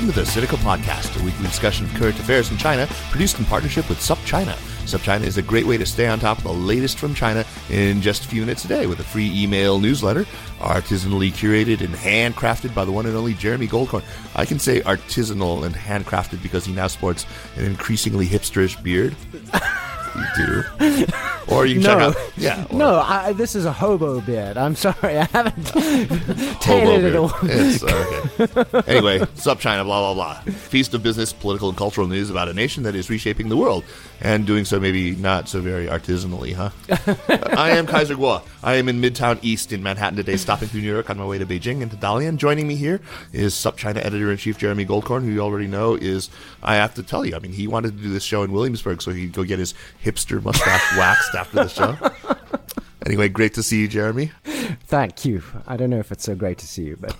Welcome to the Sinica Podcast, a weekly discussion of current affairs in China, produced in partnership with SupChina. SupChina is a great way to stay on top of the latest from China in just a few minutes a day with a free email newsletter, artisanally curated and handcrafted by the one and only Jeremy Goldkorn. I can say artisanal and handcrafted because he now sports an increasingly hipsterish beard. you do. Or you can check out. Yeah. or- no, I, this is a hobo beard. I'm sorry, I haven't Hobo it all. It's, uh, okay. anyway, sup China, blah, blah, blah. Feast of business, political, and cultural news about a nation that is reshaping the world and doing so maybe not so very artisanally, huh? I am Kaiser Kuo. I am in Midtown East in Manhattan today, stopping through New York on my way to Beijing and to Dalian. Joining me here is Sup China editor in chief Jeremy Goldkorn, who you already know is, I have to tell you, I mean, he wanted to do this show in Williamsburg so he'd go get his hipster mustache waxed after the show. Anyway, great to see you, Jeremy. Thank you. I don't know if it's so great to see you, but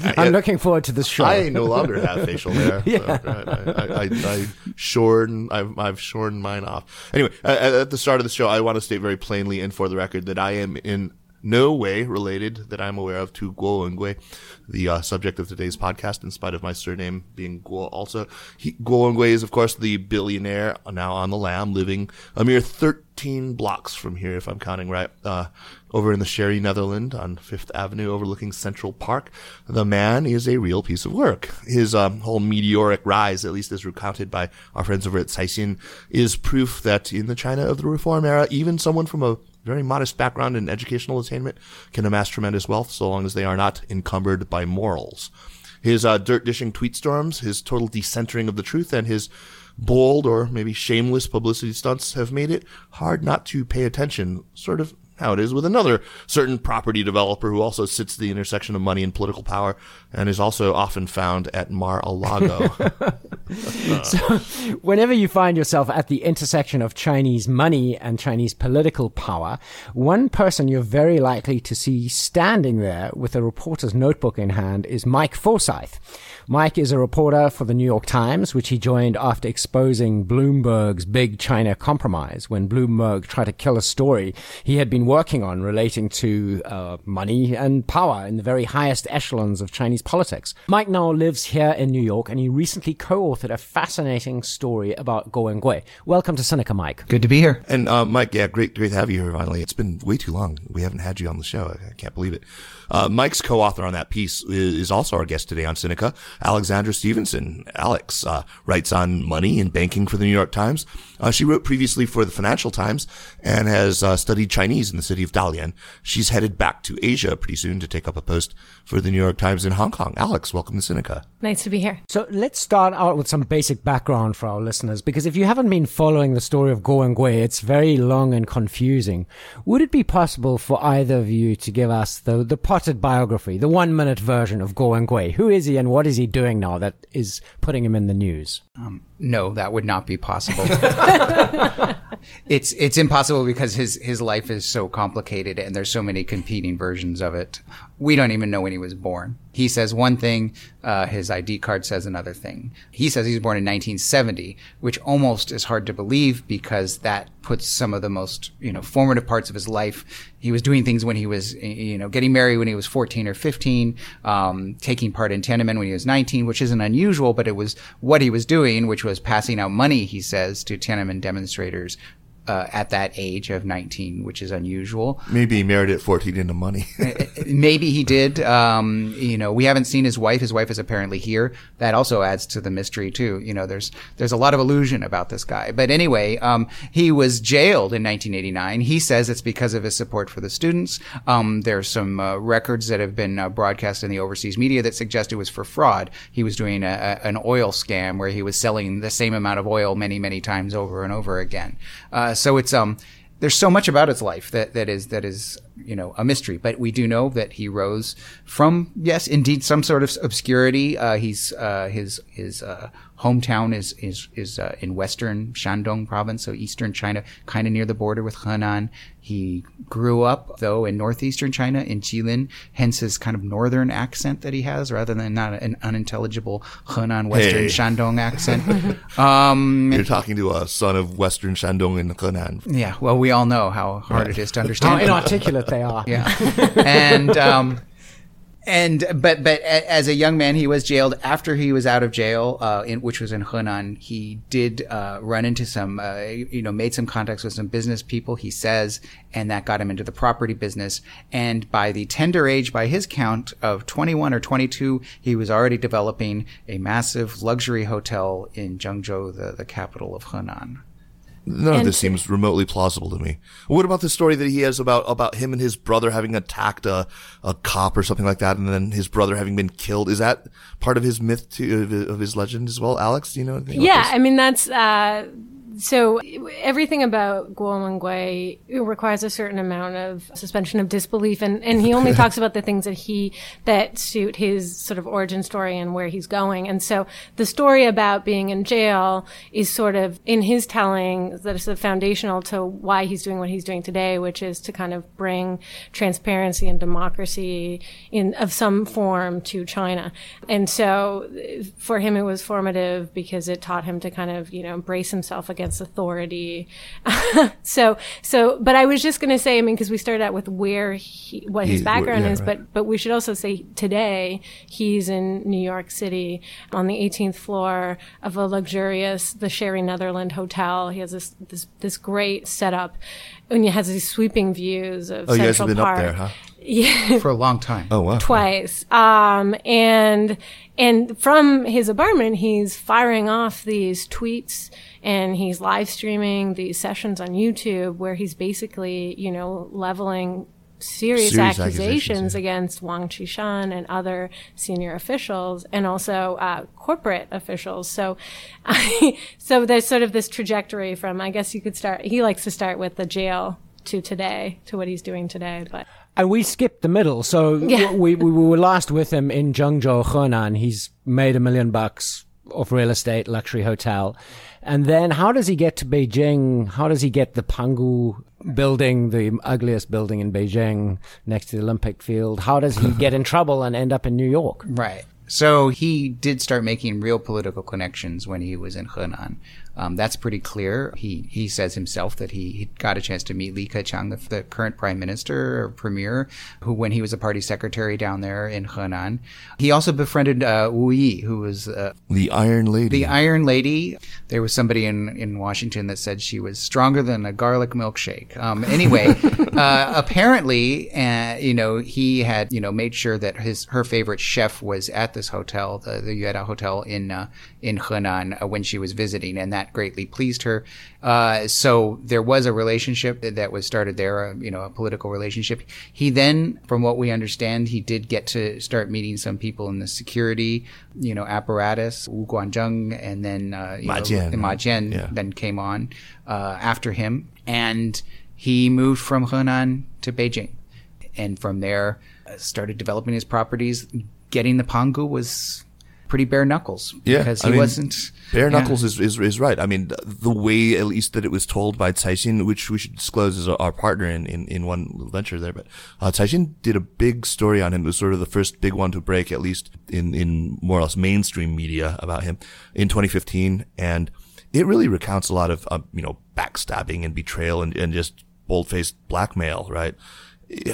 I'm looking forward to this show. I no longer have facial hair. So, I, I, I, I shorn, I've, I've shorn mine off. Anyway, at, at the start of the show, I want to state very plainly and for the record that I am in no way related that I'm aware of to Guo Wengui, the uh, subject of today's podcast, in spite of my surname being Guo also. He, Guo Wengui is, of course, the billionaire now on the lam, living a mere 13 blocks from here, if I'm counting right, uh, over in the Sherry, Netherland on Fifth Avenue overlooking Central Park. The man is a real piece of work. His um, whole meteoric rise, at least as recounted by our friends over at Caixin, is proof that in the China of the Reform era, even someone from a very modest background in educational attainment can amass tremendous wealth so long as they are not encumbered by morals. His uh, dirt dishing tweet storms, his total decentering of the truth, and his bold or maybe shameless publicity stunts have made it hard not to pay attention, sort of how it is with another certain property developer who also sits at the intersection of money and political power and is also often found at Mar-a-Lago. so, Whenever you find yourself at the intersection of Chinese money and Chinese political power, one person you're very likely to see standing there with a reporter's notebook in hand is Mike Forsythe. Mike is a reporter for the New York Times, which he joined after exposing Bloomberg's big China compromise when Bloomberg tried to kill a story he had been working on relating to uh, money and power in the very highest echelons of Chinese politics. Mike now lives here in New York and he recently co-authored a fascinating story about Guo Wengui. Welcome to Sinica, Mike. Good to be here. And uh, Mike, yeah, great, great to have you here finally. It's been way too long. We haven't had you on the show. I, I can't believe it. Uh, Mike's co-author on that piece is, is also our guest today on Sinica, Alexandra Stevenson. Alex uh, writes on money and banking for the New York Times. Uh, she wrote previously for the Financial Times and has uh, studied Chinese in the city of Dalian. She's headed back to Asia pretty soon to take up a post for the New York Times in Hong Kong. Alex, welcome to Sinica. Nice to be here. So let's start out with some basic background for our listeners, because if you haven't been following the story of Guo Wengui, it's very long and confusing. Would it be possible for either of you to give us the, the potted biography, the one minute version of Guo Wengui? Who is he and what is he doing now that is putting him in the news? Um, no, that would not be possible. it's it's impossible because his his life is so complicated and there's so many competing versions of it. We don't even know when he was born. He says one thing, uh, his ID card says another thing. He says he was born in 1970, which almost is hard to believe because that puts some of the most you know formative parts of his life. He was doing things when he was you know getting married when he was 14 or 15, um, taking part in Tiananmen when he was 19, which isn't unusual, but it was what he was doing, which was passing out money. He says to Tiananmen demonstrators. Uh, at that age of 19, which is unusual. Maybe he married at 14 into money. Maybe he did. Um, you know, we haven't seen his wife. His wife is apparently here. That also adds to the mystery too. You know, there's there's a lot of illusion about this guy. But anyway, um, he was jailed in 1989. He says it's because of his support for the students. Um, there's some uh, records that have been uh, broadcast in the overseas media that suggest it was for fraud. He was doing a, a, an oil scam where he was selling the same amount of oil many many times over and over again. Uh, Uh, so it's um, there's so much about his life that, that is that is you know a mystery. But we do know that he rose from yes, indeed, some sort of obscurity. Uh, he's uh, his his uh, hometown is is is uh, in western Shandong province, so eastern China, kind of near the border with Henan. He grew up though in northeastern China in Jilin, hence his kind of northern accent that he has, rather than not an unintelligible Henan western Hey. Shandong accent. um, You're talking to a son of Western Shandong in Henan. yeah, well, we all know how hard it is to understand How inarticulate they are. Yeah, and um, and but but as a young man, he was jailed. After he was out of jail, uh, in which was in Henan, he did uh, run into some, uh, you know, made some contacts with some business people. He says, and that got him into the property business. And by the tender age, by his count of twenty one or twenty two, he was already developing a massive luxury hotel in Zhengzhou, the the capital of Henan. None of this seems remotely plausible to me. What about the story that he has about about him and his brother having attacked a, a cop or something like that, and then his brother having been killed? Is that part of his myth to, of, of his legend as well? Alex, do you know Yeah? I mean that's uh, so everything about Guo Wengui requires a certain amount of suspension of disbelief, and, and he only talks about the things that he that suit his sort of origin story and where he's going. And so the story about being in jail is sort of in his telling that is foundational to why he's doing what he's doing today, which is to kind of bring transparency and democracy in of some form to China. And so for him, it was formative because it taught him to kind of, you know, brace himself against authority. so, so, but I was just going to say, I mean, because we started out with where he, what his He- background yeah, is, right. but, but we should also say today he's in New York City on the 18th floor of a luxurious, the Sherry Netherland Hotel. He has this, this, this great setup and he has these sweeping views of Oh, you Central guys have been Park. up there, huh? Yeah For a long time. Oh wow. twice. Um, and and from his apartment, he's firing off these tweets and he's live streaming these sessions on YouTube where he's basically, you know, leveling serious, Serious accusations, accusations, yeah. against Wang Qishan and other senior officials and also uh, corporate officials. So, so there's sort of this trajectory from, I guess you could start, he likes to start with the jail to today, to what he's doing today. But And we skipped the middle. So Yeah. we, we, we were last with him in Zhengzhou, Henan. He's made a million bucks off real estate, luxury hotel. And then how does he get to Beijing? How does he get the Pangu building, the ugliest building in Beijing next to the Olympic field? How does he get in trouble and end up in New York? Right. So he did start making real political connections when he was in Henan. Um, that's pretty clear. He he says himself that he, he got a chance to meet Li Keqiang, the, the current prime minister or premier, who when he was a party secretary down there in Henan. He also befriended uh, Wu Yi, who was uh, The Iron Lady. the Iron Lady. There was somebody in, in Washington that said she was stronger than a garlic milkshake. Um, anyway, uh, apparently, uh, you know, he had you know made sure that his her favorite chef was at this hotel, the, the Yueda Hotel in uh, in Henan, uh, when she was visiting, and that greatly pleased her. Uh, so there was a relationship that, that was started there, uh, you know, a political relationship. He then, from what we understand, he did get to start meeting some people in the security, you know, apparatus, Wu Guanzheng, and then uh, Ma know, Jian, Ma? Jian Yeah. then came on uh, after him, and he moved from Henan to Beijing, and from there uh, started developing his properties. Getting the Pangu was pretty bare knuckles Yeah, because I he mean, wasn't Bare yeah. knuckles is, is is right. I mean, the way at least that it was told by Caixin, which we should disclose as our- our partner in, in, in one venture there, but uh, Caixin did a big story on him. It was sort of the first big one to break, at least in, in more or less mainstream media about him in 2015. And it really recounts a lot of, uh, you know, backstabbing and betrayal and, and just bold-faced blackmail, right?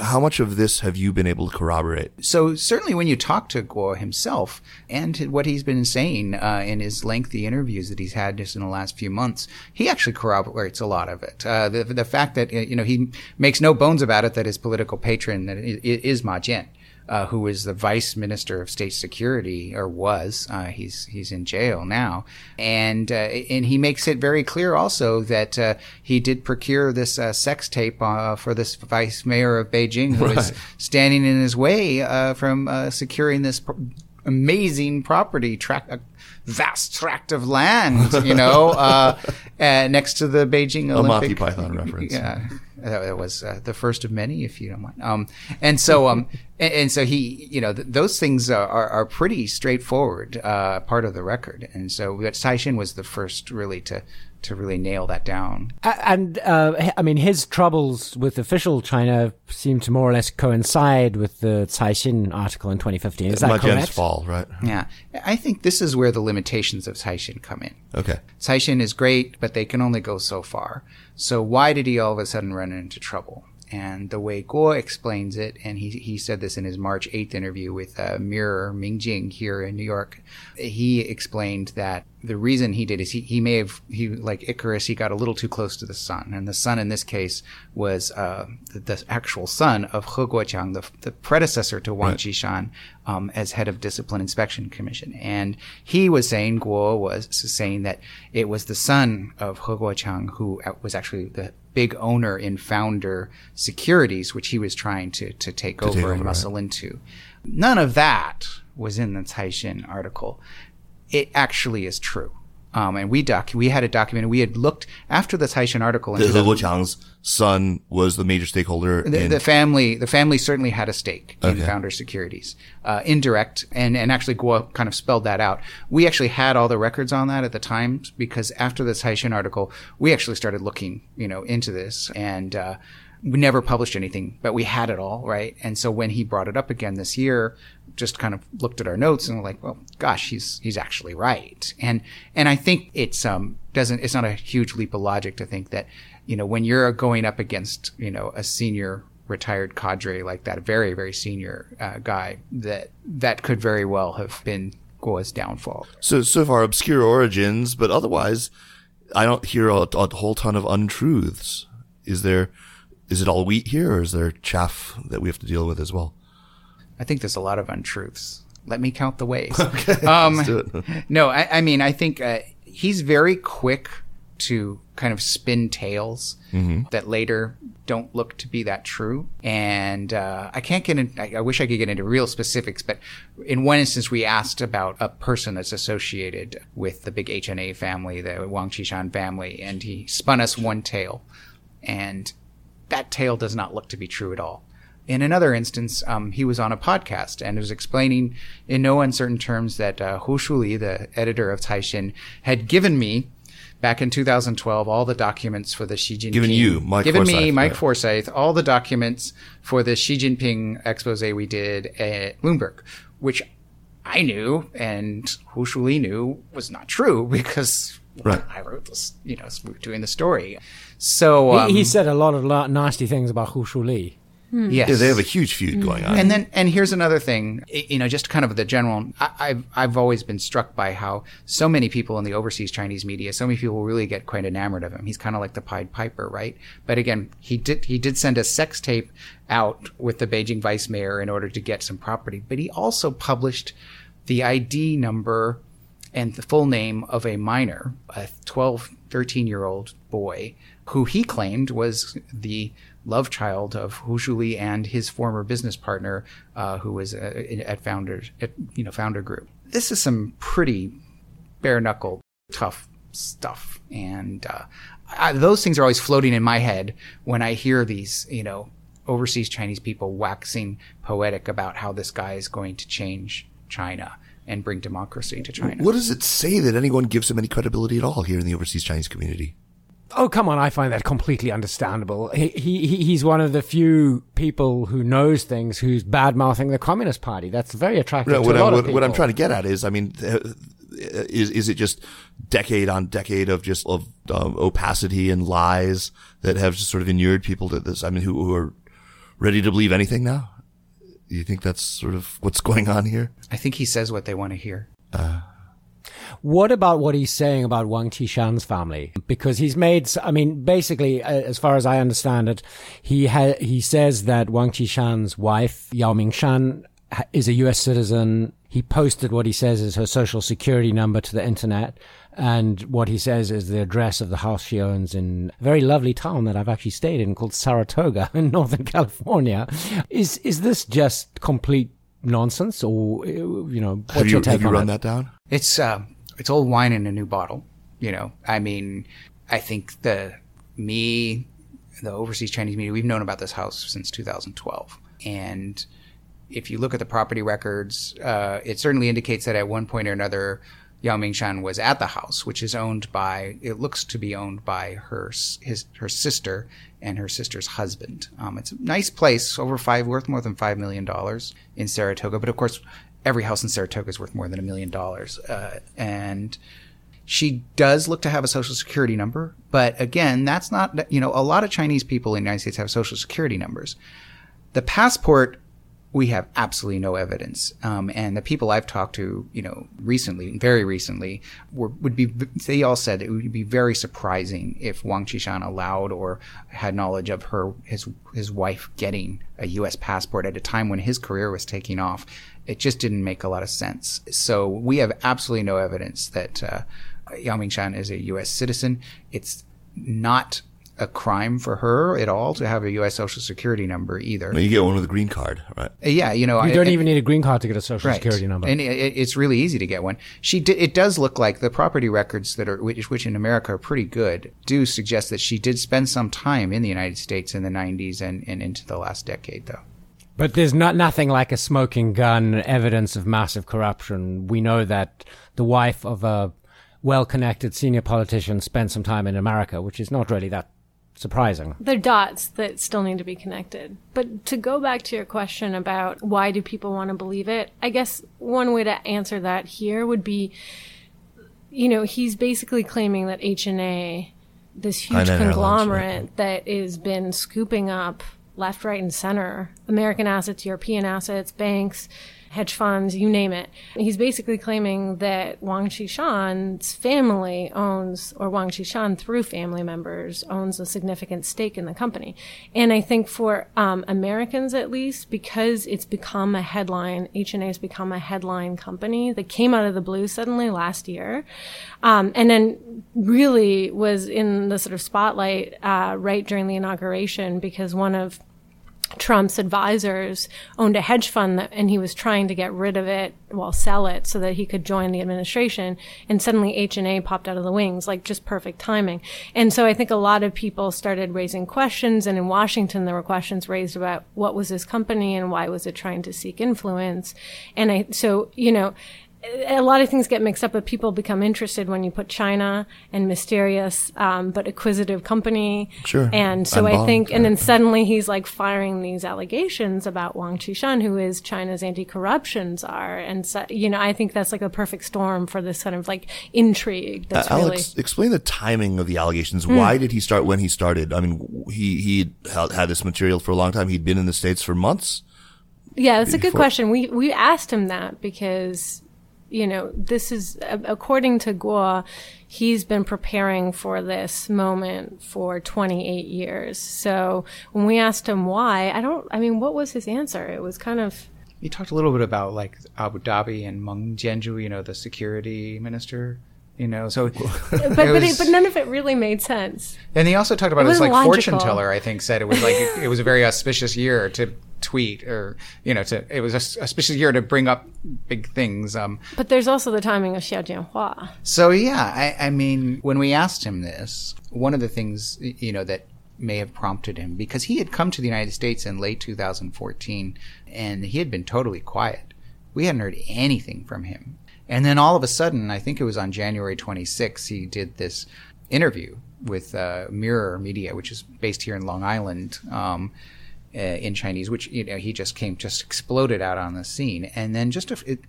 How much of this have you been able to corroborate? So certainly, when you talk to Guo himself and what he's been saying uh, in his lengthy interviews that he's had just in the last few months, he actually corroborates a lot of it. Uh, the the fact that uh, you know he makes no bones about it that his political patron that is Ma Jian. Uh, was the vice minister of state security or was uh, he's he's in jail now and uh, and he makes it very clear also that uh, he did procure this uh, sex tape uh, for this vice mayor of Beijing who was standing in his way uh, from uh, securing this pr- amazing property track uh, vast tract of land, you know, uh, uh, next to the Beijing A Monty Olympic. Python reference. Yeah, that that was uh, the first of many, if you don't mind. Um, and so, um, and, and so he, you know, th- those things are, are, are pretty straightforward, uh, part of the record. And so, but Caixin was the first really to to really nail that down. And uh, I mean, his troubles with official China seem to more or less coincide with the Caixin article in 2015. Is that Ma correct? fall, right? Yeah, I think this is where the limitations of Caixin come in. Okay. Caixin is great, but they can only go so far. So why did he all of a sudden run into trouble? And the way Guo explains it, and he, he said this in his March 8th interview with uh, Mirror Mingjing here in New York, he explained that the reason he did is he, he may have, he like Icarus, he got a little too close to the sun. And the sun in this case was uh, the, the actual son of He Guoqiang, the, the predecessor to Wang Qishan, um, as head of Discipline Inspection Commission. And he was saying, Guo was saying that it was the son of He Guoqiang who uh, was actually the big owner in founder securities, which he was trying to, to take over take and over, muscle into. None of that was in the Caixin article. It actually is true. Um, and we doc, we had it documented. We had looked after the Caixin article. in The, 2000 Guoqiang's son was the major stakeholder the, in the family the family certainly had a stake in Okay. founder securities uh, indirect and and actually Guo kind of spelled that out we actually had all the records on that at the time because after this Caixin article we actually started looking you know into this and uh, we never published anything but we had it all right and so when he brought it up again this year just kind of looked at our notes and were like well gosh he's he's actually right and and I think it's um doesn't it's not a huge leap of logic to think that you know, when you're going up against, you know, a senior retired cadre like that, a very, very senior uh, guy, that that could very well have been Guo's downfall. so so far obscure origins, but otherwise, I don't hear a, a whole ton of untruths. Is there? Is it all wheat here, or is there chaff that we have to deal with as well? I think there's a lot of untruths. Let me count the ways. okay, um, do it. no, I, I mean, I think uh, he's very quick to kind of spin tales that later don't look to be that true. And uh, I can't get in, I, I wish I could get into real specifics, but in one instance, we asked about a person that's associated with the big HNA family, the Wang Qishan family, and he spun us one tale. And that tale does not look to be true at all. In another instance, um, he was on a podcast and was explaining in no uncertain terms that uh, Hu Shuli, the editor of Caixin, had given me back in 2012 all the documents for the Xi Jinping. Given you, Mike given me, Mike right. Forsythe, all the documents for the Xi Jinping expose we did at Bloomberg, which I knew and Hu Shuli knew was not true because Right. I wrote this, you know, we doing the story. So um, he, he said a lot of la- nasty things about Hu Shuli. Yes, Yeah, they have a huge feud hmm. going on. And then, and here's another thing, you know, just kind of the general. I, I've I've always been struck by how so many people in the overseas Chinese media, so many people really get quite enamored of him. He's kind of like the Pied Piper, right? But again, he did he did send a sex tape out with the Beijing vice mayor in order to get some property, but he also published the ID number and the full name of a minor, a 12, 13 year old boy, who he claimed was the love child of Hu Shuli and his former business partner, uh, who was uh, at Founders, at, you know, Founder Group. This is some pretty bare knuckle, tough stuff, and uh, I, those things are always floating in my head when I hear these, you know, overseas Chinese people waxing poetic about how this guy is going to change China and bring democracy to China. What does it say that anyone gives him any credibility at all here in the overseas Chinese community? Oh, come on. I find that completely understandable. He, he, he- he's one of the few people who knows things who's bad mouthing the Communist Party. That's very attractive No, to what, a I, lot what, of what I'm trying to get at is, I mean, th- is is it just decade on decade of just of um, opacity and lies that have just sort of inured people to this? I mean, who, who are ready to believe anything now? You think that's sort of what's going on here? I think he says what they want to hear. What about what he's saying about Wang Qishan's family? Because he's made, I mean, basically, uh, as far as I understand it, he ha- he says that Wang Qishan's wife, Yao Mingshan, ha- is a U.S. citizen. He posted what he says is her social security number to the internet. And what he says is the address of the house she owns in a very lovely town that I've actually stayed in called Saratoga in Northern California. Is, is this just complete nonsense or, uh, you know, what's Have you your take have you on run it? that down? It's uh, it's old wine in a new bottle. You know, I mean, I think the me, the overseas Chinese media, we've known about this house since 2012, and if you look at the property records, uh, it certainly indicates that at one point or another, Yao Mingshan was at the house, which is owned by. It looks to be owned by her his her sister and her sister's husband. Um, it's a nice place, over five, worth more than five million dollars in Saratoga. But of course, every house in Saratoga is worth more than a million dollars, uh, and she does look to have a social security number. But again, that's not. You know, a lot of Chinese people in the United States have social security numbers. The passport we have absolutely no evidence. Um, and the people I've talked to, you know, recently, very recently, were, would be, they all said it would be very surprising if Wang Qishan allowed or had knowledge of her, his, his wife getting a U.S. passport at a time when his career was taking off. It just didn't make a lot of sense. So we have absolutely no evidence that, uh, Yao Mingshan is a U.S. citizen. It's not a crime for her at all to have a U.S. Social Security number either. Well, you get one with a green card, right? Uh, yeah, you know, you don't even need a green card to get a Social right. Security number, and it, it's really easy to get one. She did, it does look like the property records that are which, which in America are pretty good do suggest that she did spend some time in the United States in the 90s and, and into the last decade, though. But there's not nothing like a smoking gun, evidence of massive corruption. We know that the wife of a well-connected senior politician spent some time in America, which is not really that surprising. They're dots that still need to be connected. But to go back to your question about why do people want to believe it, I guess one way to answer that here would be, you know, he's basically claiming that HNA, this huge conglomerate that has been scooping up left, right, and center American assets, European assets, banks hedge funds, you name it. He's basically claiming that Wang Qishan's family owns, or Wang Qishan through family members owns a significant stake in the company. And I think for um, Americans at least, because it's become a headline, HNA has become a headline company that came out of the blue suddenly last year, um, and then really was in the sort of spotlight uh, right during the inauguration because one of Trump's advisors owned a hedge fund that, and he was trying to get rid of it, well, sell it so that he could join the administration. And suddenly HNA popped out of the wings, like just perfect timing. And so I think a lot of people started raising questions. And in Washington, there were questions raised about what was this company and why was it trying to seek influence? And I, so, you know, a lot of things get mixed up, but people become interested when you put China and mysterious um, but acquisitive company. Sure. And so I think, and then suddenly he's like firing these allegations about Wang Qishan, who is China's anti-corruption czar. And so, you know, I think that's like a perfect storm for this kind of like intrigue. That's uh, really. Alex, explain the timing of the allegations. Mm. Why did he start when he started? I mean, he he had this material for a long time. He'd been in the states for months. Yeah, that's a good question. We we asked him that because you know, this is, according to Guo, he's been preparing for this moment for 28 years. So when we asked him why, I don't, I mean, what was his answer? It was kind of. He talked a little bit about like Abu Dhabi and Meng Jianzhu, you know, the security minister. You know, so but it but, it, but none of it really made sense. And he also talked about it, it was like logical. fortune teller. I think said it was like it was a very auspicious year to tweet or you know to it was a auspicious year to bring up big things um. But there's also the timing of Xiao Jianhua. So yeah I, I mean when we asked him this one of the things you know that may have prompted him because he had come to the United States in late 2014 and he had been totally quiet. We hadn't heard anything from him. And then all of a sudden I think it was on January 26th he did this interview with uh, Mirror Media which is based here in Long Island um, uh, in Chinese, which you know he just came just exploded out on the scene, and then just a, it,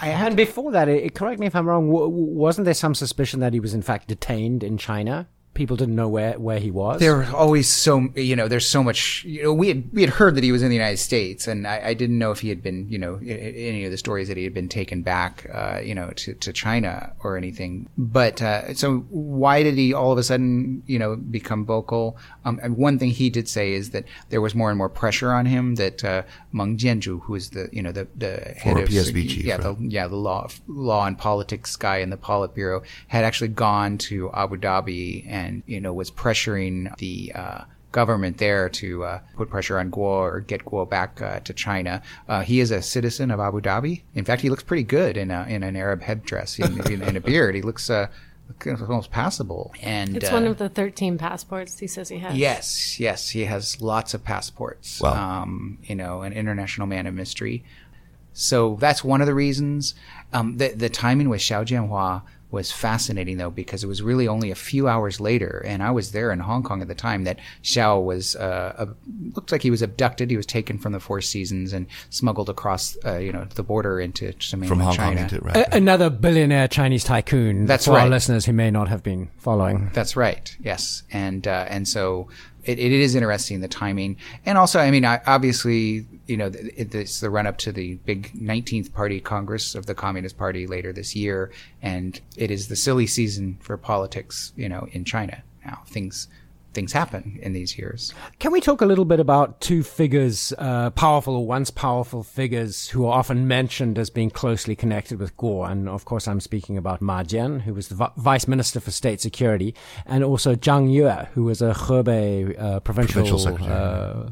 I and before that, it, correct me if I'm wrong. W- wasn't there some suspicion that he was in fact detained in China? People didn't know where, where he was. There were always so you know there's so much you know we had we had heard that he was in the United States and I, I didn't know if he had been you know any of the stories that he had been taken back uh, you know to, to China or anything. But uh, so why did he all of a sudden you know become vocal? Um, one thing he did say is that there was more and more pressure on him that uh, Meng Jianzhu, who is the you know the the head of PSB chief, yeah right? the yeah the law law and politics guy in the Politburo had actually gone to Abu Dhabi and and you know was pressuring the uh, government there to uh, put pressure on Guo or get Guo back uh, to China. Uh, he is a citizen of Abu Dhabi. In fact, he looks pretty good in a, in an Arab headdress in, in, in a beard. He looks uh, almost passable. And It's uh, one of the 13 passports he says he has. Yes, yes, he has lots of passports. Wow. Um, you know, an international man of mystery. So that's one of the reasons. Um, the the timing with Xiao Jianhua was fascinating though because it was really only a few hours later, and I was there in Hong Kong at the time that Xiao was uh, ab- looked like he was abducted. He was taken from the Four Seasons and smuggled across, uh, you know, the border into to mainland From Hong China. Kong into right. A- another billionaire Chinese tycoon. That's for our right. listeners who may not have been following. That's right. Yes, and uh, and so it, it is interesting the timing, and also I mean I, obviously you know it's the run up to the big 19th Party Congress of the Communist Party later this year, and it is the silly season for politics. You know, in China now things things happen in these years. Can we talk a little bit about two figures, uh, powerful or once powerful figures who are often mentioned as being closely connected with Guo? And of course, I'm speaking about Ma Jian, who was the vi- Vice Minister for State Security, and also Zhang Yue, who was a Hebei uh, provincial, Provincial secretary. Uh,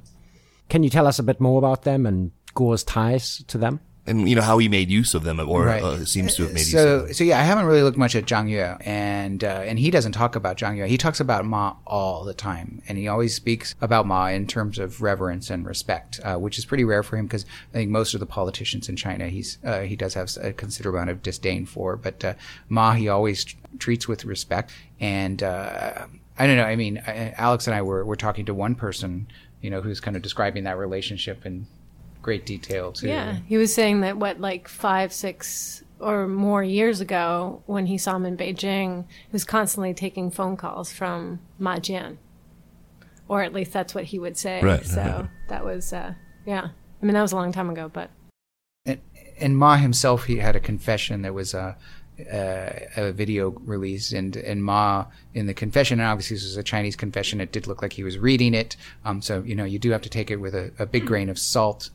can you tell us a bit more about them and Guo's ties to them? and you know how he made use of them, or Right. uh, seems to have made use of So, them. so yeah, I haven't really looked much at Zhang Yue, and uh, and he doesn't talk about Zhang Yue. He talks about Ma all the time, and he always speaks about Ma in terms of reverence and respect, uh, which is pretty rare for him because I think most of the politicians in China he's uh, he does have a considerable amount of disdain for, but uh, Ma he always t- treats with respect, and uh, I don't know. I mean, I- Alex and I were were talking to one person, you know, who's kind of describing that relationship in great detail too. Yeah, he was saying that what like five, six or more years ago, when he saw him in Beijing, he was constantly taking phone calls from Ma Jian, or at least that's what he would say. Right, So right. that was, uh, yeah. I mean, that was a long time ago, but and, and Ma himself, he had a confession. There was a, a, a video release and and Ma in the confession, and obviously this was a Chinese confession. It did look like he was reading it. Um, so you know you do have to take it with a, a big grain of salt.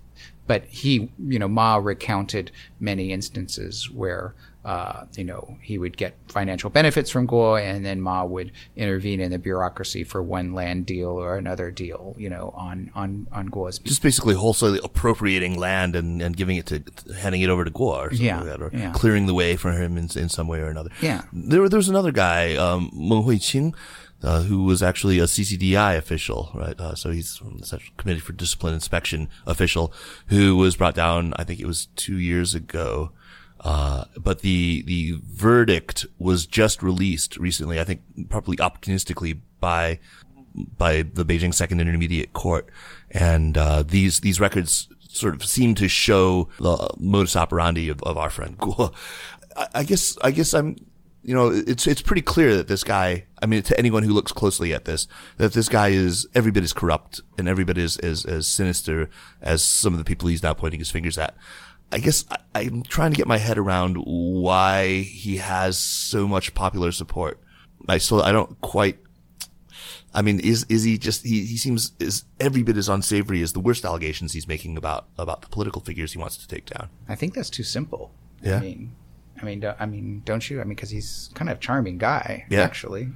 But he, you know, Ma recounted many instances where, uh, you know, he would get financial benefits from Guo, and then Ma would intervene in the bureaucracy for one land deal or another deal, you know, on on on Guo's Just basically wholesale appropriating land and, and giving it to handing it over to Guo or something Yeah, like that, or yeah. clearing the way for him in, in some way or another. Yeah. There, there was another guy, um, Meng Huiqing, uh, who was actually a CCDI official, right? Uh, so he's from the Central Committee for Discipline Inspection official who was brought down, I think it was two years ago. Uh, but the, the verdict was just released recently, I think probably opportunistically by, by the Beijing Second Intermediate Court. And, uh, these, these records sort of seem to show the modus operandi of, of our friend Guo. I, I guess, I guess I'm, you know, it's it's pretty clear that this guy. I mean, to anyone who looks closely at this, that this guy is every bit as corrupt and every bit as as, as sinister as some of the people he's now pointing his fingers at. I guess I, I'm trying to get my head around why he has so much popular support. I still I don't quite. I mean, is is he just he, he seems is every bit as unsavory as the worst allegations he's making about about the political figures he wants to take down. I think that's too simple. Yeah. I mean, I mean, I mean, don't you? I mean, because he's kind of a charming guy, Yeah. actually.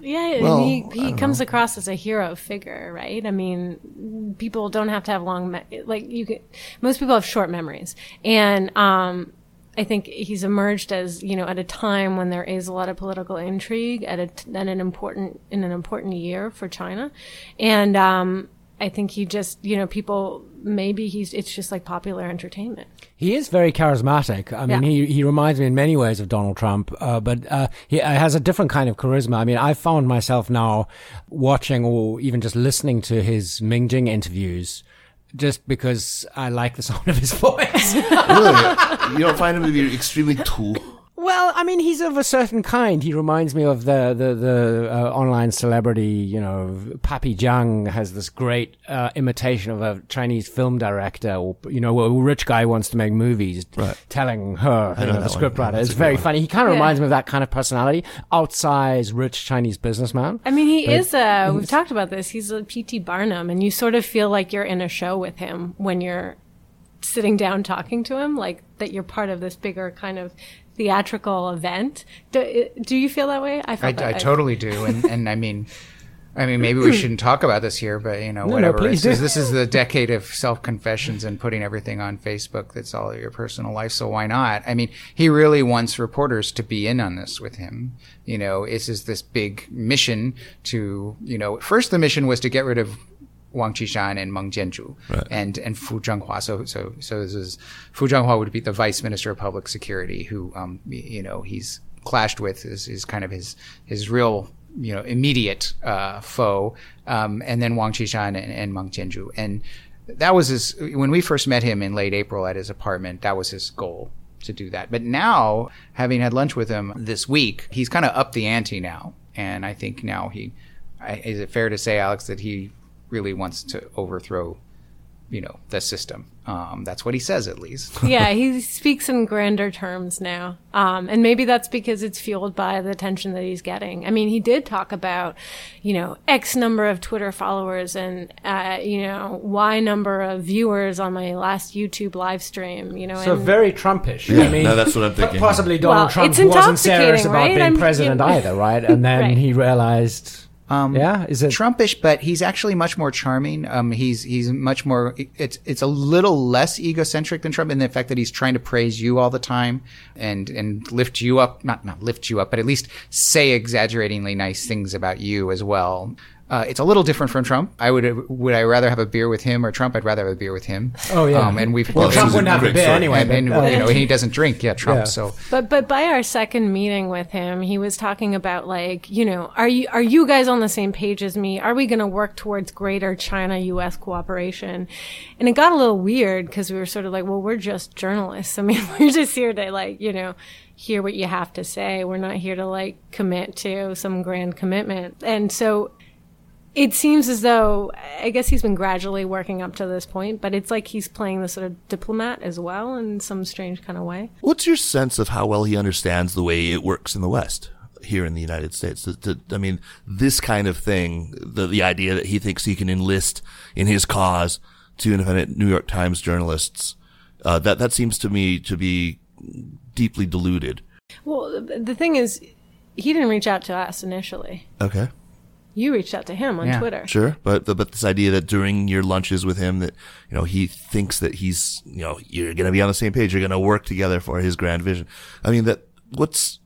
Yeah, Well, he, he comes across as a hero figure, right? I mean, people don't have to have long, me- like you could, most people have short memories. And, um, I think he's emerged as, you know, at a time when there is a lot of political intrigue at, a, at an important, in an important year for China. And, um, I think he just, you know, people, maybe he's, it's just like popular entertainment. He is very charismatic. I mean, Yeah. he, he reminds me in many ways of Donald Trump, uh, but uh, he uh, has a different kind of charisma. I mean, I found myself now watching or even just listening to his Ming Jing interviews just because I like the sound of his voice. really, you don't find him to be extremely tool. Well, I mean, he's of a certain kind. He reminds me of the the the uh, online celebrity. You know, Papi Jiang has this great uh, imitation of a Chinese film director, or you know, a rich guy wants to make movies, Right. telling her, you know know, the scriptwriter. It's very one. funny. He kind of Yeah. reminds me of that kind of personality, outsized, rich Chinese businessman. I mean, he is. Uh, we've talked about this. He's a P.T. Barnum, and you sort of feel like you're in a show with him when you're sitting down talking to him, like that you're part of this bigger kind of theatrical event. Do, do you feel that way? I I, felt I that. totally do, and and I mean, I mean, maybe we shouldn't talk about this here, but you know, no, whatever. please This is- do. this is the decade of self confessions and putting everything on Facebook. That's all your personal life. So why not? I mean, he really wants reporters to be in on this with him. You know, this is this big mission to, you know, first the mission was to get rid of Wang Qishan and Meng Jianzhu and and Fu Zhenghua. So so so this is Fu Zhenghua would be the vice minister of public security, who um you know he's clashed with is, is kind of his his real you know immediate uh, foe, um, and then Wang Qishan and, and Meng Jianzhu. And that was his when we first met him in late April at his apartment. That was his goal to do that. But now, having had lunch with him this week, he's kind of up the ante now, and I think now he I, is it fair to say, Alex, that he really wants to overthrow, you know, the system. Um, that's what he says, at least. yeah, he speaks in grander terms now. Um, and maybe that's because it's fueled by the attention that he's getting. I mean, he did talk about, you know, X number of Twitter followers and, uh, you know, Y number of viewers on my last YouTube live stream, you know. So and, very Trumpish. I mean, no, that's what I'm thinking. Possibly Donald Well, Trump wasn't serious about right? being I'm- president you- either, right? And then Right. he realized, Um, yeah, is it Trumpish, but he's actually much more charming. Um, he's he's much more. It's it's a little less egocentric than Trump in the fact that he's trying to praise you all the time and and lift you up. Not not lift you up, but at least say exaggeratingly nice things about you as well. Uh, it's a little different from Trump. I would would I rather have a beer with him or Trump? I'd rather have a beer with him. Oh, yeah. Um, and we've Well, this Trump wouldn't have a beer story. anyway. and, and but, uh, you know he doesn't drink. Yeah, Trump. Yeah. So But but by our second meeting with him, he was talking about like, you know, are you are you guys on the same page as me? Are we going to work towards greater China US cooperation? And it got a little weird because we were sort of like, well, we're just journalists. I mean, we're just here to like, you know, hear what you have to say. We're not here to like commit to some grand commitment. And so it seems as though I guess he's been gradually working up to this point, but it's like he's playing the sort of diplomat as well in some strange kind of way. What's your sense of how well he understands the way it works in the West here in the United States? To- to- I mean, this kind of thing, the, the idea that he thinks he can enlist in his cause two independent New York Times journalists, uh, that, that seems to me to be deeply deluded. Well, the thing is, he didn't reach out to us initially. Okay. You reached out to him on Yeah. Twitter. Sure, but the, but this idea that during your lunches with him, that you know he thinks that he's you know you're going to be on the same page, you're going to work together for his grand vision. I mean, that what's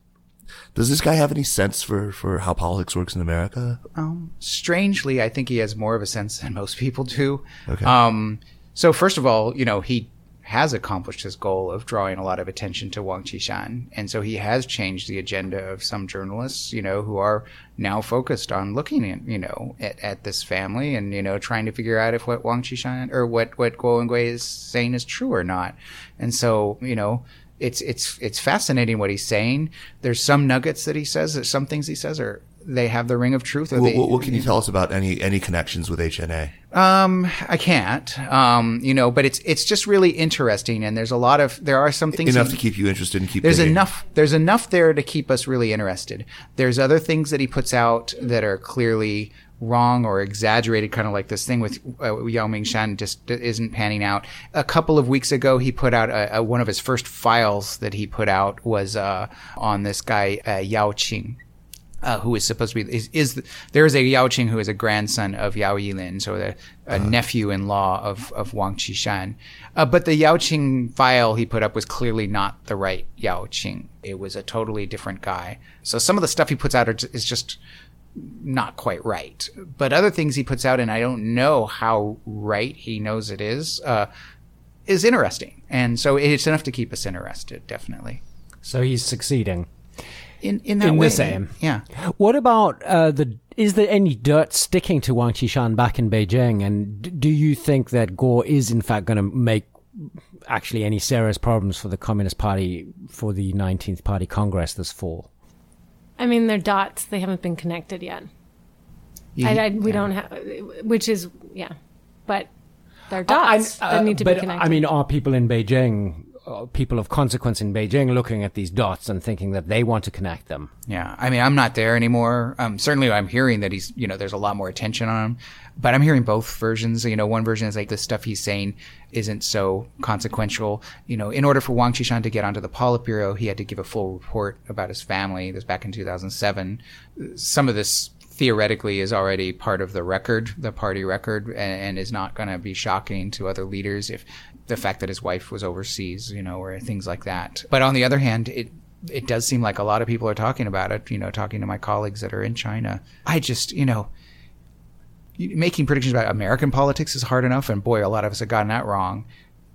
does this guy have any sense for for how politics works in America? Um, strangely, I think he has more of a sense than most people do. Okay. Um, so first of all, you know, he has accomplished his goal of drawing a lot of attention to Wang Qishan. And so he has changed the agenda of some journalists, you know, who are now focused on looking at, you know, at, at this family and, you know, trying to figure out if what Wang Qishan or what, what Guo Wengui is saying is true or not. And so, you know, it's, it's, it's fascinating what he's saying. There's some nuggets that he says, that some things he says are, they have the ring of truth. Or What, they, what, can you tell us about any any connections with HNA? um, I can't. Um, you know, but it's it's just really interesting, and there's a lot of there are some things Enough to keep you interested and keep. there's digging. enough there's enough there to keep us really interested. There's other things that he puts out that are clearly wrong or exaggerated, kind of like this thing with uh, Yao Mingshan just isn't panning out. A couple of weeks ago, he put out a, a, one of his first files that he put out was uh, on this guy uh, Yao Qing uh, who is supposed to be is, is there is a Yao Qing who is a grandson of Yao Yilin, so a, a nephew-in-law of of Wang Qishan. Uh, but the Yao Qing file he put up was clearly not the right Yao Qing. It was a totally different guy. So some of the stuff he puts out are, is just not quite right. But other things he puts out, and I don't know how right he knows it is, uh, is interesting. And so it's enough to keep us interested, definitely. So he's succeeding. In in that In way, this aim. yeah. What about uh, the? Is there any dirt sticking to Wang Qishan back in Beijing? And do you think that Guo is in fact going to make actually any serious problems for the Communist Party for the 19th Party Congress this fall? I mean, they're dots. They haven't been connected yet. You- I, I, we yeah. don't have, which is yeah, but they're I- dots I- that need to but, be connected. I mean, are people in Beijing, uh, people of consequence in Beijing, looking at these dots and thinking that they want to connect them? Yeah, I mean, I'm not there anymore. Um, certainly, I'm hearing that he's, you know, there's a lot more attention on him, but I'm hearing both versions. You know, one version is like the stuff he's saying isn't so consequential. You know, in order for Wang Qishan to get onto the Politburo, he had to give a full report about his family. This back in 2007. Some of this theoretically is already part of the record, the party record, and, and is not going to be shocking to other leaders if the fact that his wife was overseas, you know, or things like that. But on the other hand, it it does seem like a lot of people are talking about it. You know, talking to my colleagues that are in China, I just you know. Making predictions about American politics is hard enough, and boy, a lot of us have gotten that wrong.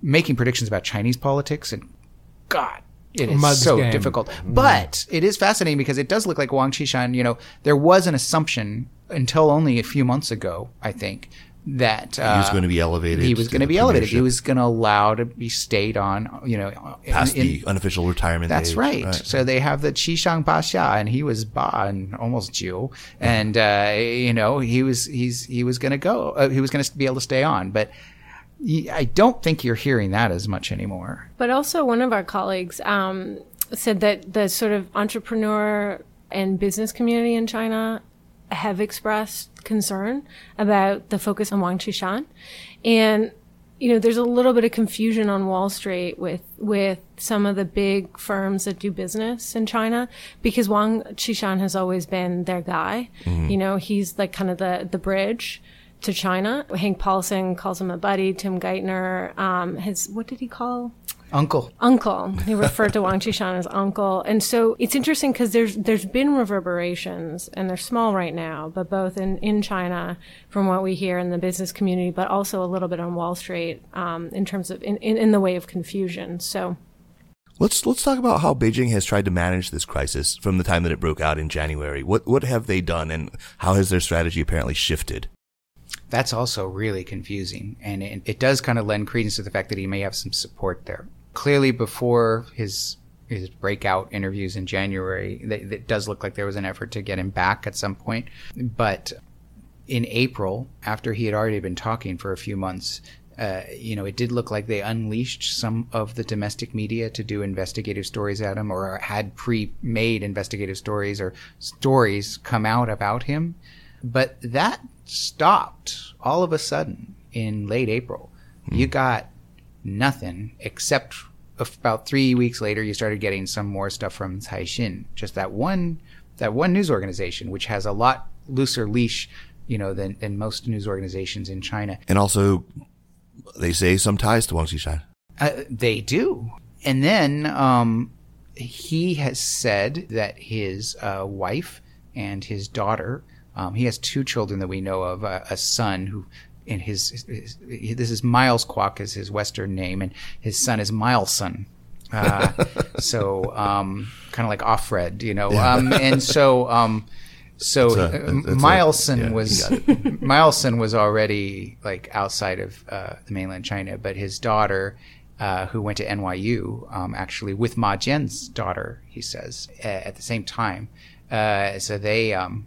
Making predictions about Chinese politics, and God, it is Mug's so game. difficult. But it is fascinating because it does look like Wang Qishan, you know, there was an assumption until only a few months ago, I think, that uh, He was going to be elevated. He was going to be elevated. He was going to allow to be stayed on, you know, past in- the unofficial retirement. that's age. right. So they have the Qishang Baxia, and he was Ba and almost Jew, and uh, you know he was he's he was going to go. Uh, he was going to be able to stay on, but y- I don't think you're hearing that as much anymore. But also, one of our colleagues um, said that the sort of entrepreneur and business community in China have expressed concern about the focus on Wang Qishan. And, you know, there's a little bit of confusion on Wall Street with, with some of the big firms that do business in China because Wang Qishan has always been their guy. You know, he's like kind of the, the bridge to China. Hank Paulson calls him a buddy. Tim Geithner, um, his, what did he call? Uncle, uncle. He referred to Wang Qishan as uncle. And so it's interesting because there's there's been reverberations, and they're small right now, but both in, in China, from what we hear in the business community, but also a little bit on Wall Street um, in terms of in, in, in the way of confusion. So Let's let's talk about how Beijing has tried to manage this crisis from the time that it broke out in January. What what have they done, and how has their strategy apparently shifted? That's also really confusing, and it, it does kind of lend credence to the fact that he may have some support there. Clearly, before his his breakout interviews in January, it does look like there was an effort to get him back at some point, but in April, after he had already been talking for a few months, uh, you know, it did look like they unleashed some of the domestic media to do investigative stories at him or had pre made investigative stories or stories come out about him. But that stopped all of a sudden in late April. You got nothing except about three weeks later, you started getting some more stuff from Caixin, just that one, that one news organization, which has a lot looser leash, you know, than, than most news organizations in China. And also, they say some ties to Wang Qishan. Uh, they do. And then um, he has said that his uh, wife and his daughter, um, he has two children that we know of, uh, a son who, and his, his, this is Miles Kwok is his Western name, and his son is Mileson. Uh, so um, kind of like Offred, you know. Um, and so um, so a- uh, a- Mileson yeah, was Mileson was already like outside of uh, the mainland China, but his daughter, uh, who went to NYU, um, actually with Ma Jian's daughter, he says at the same time. Uh, so they, um,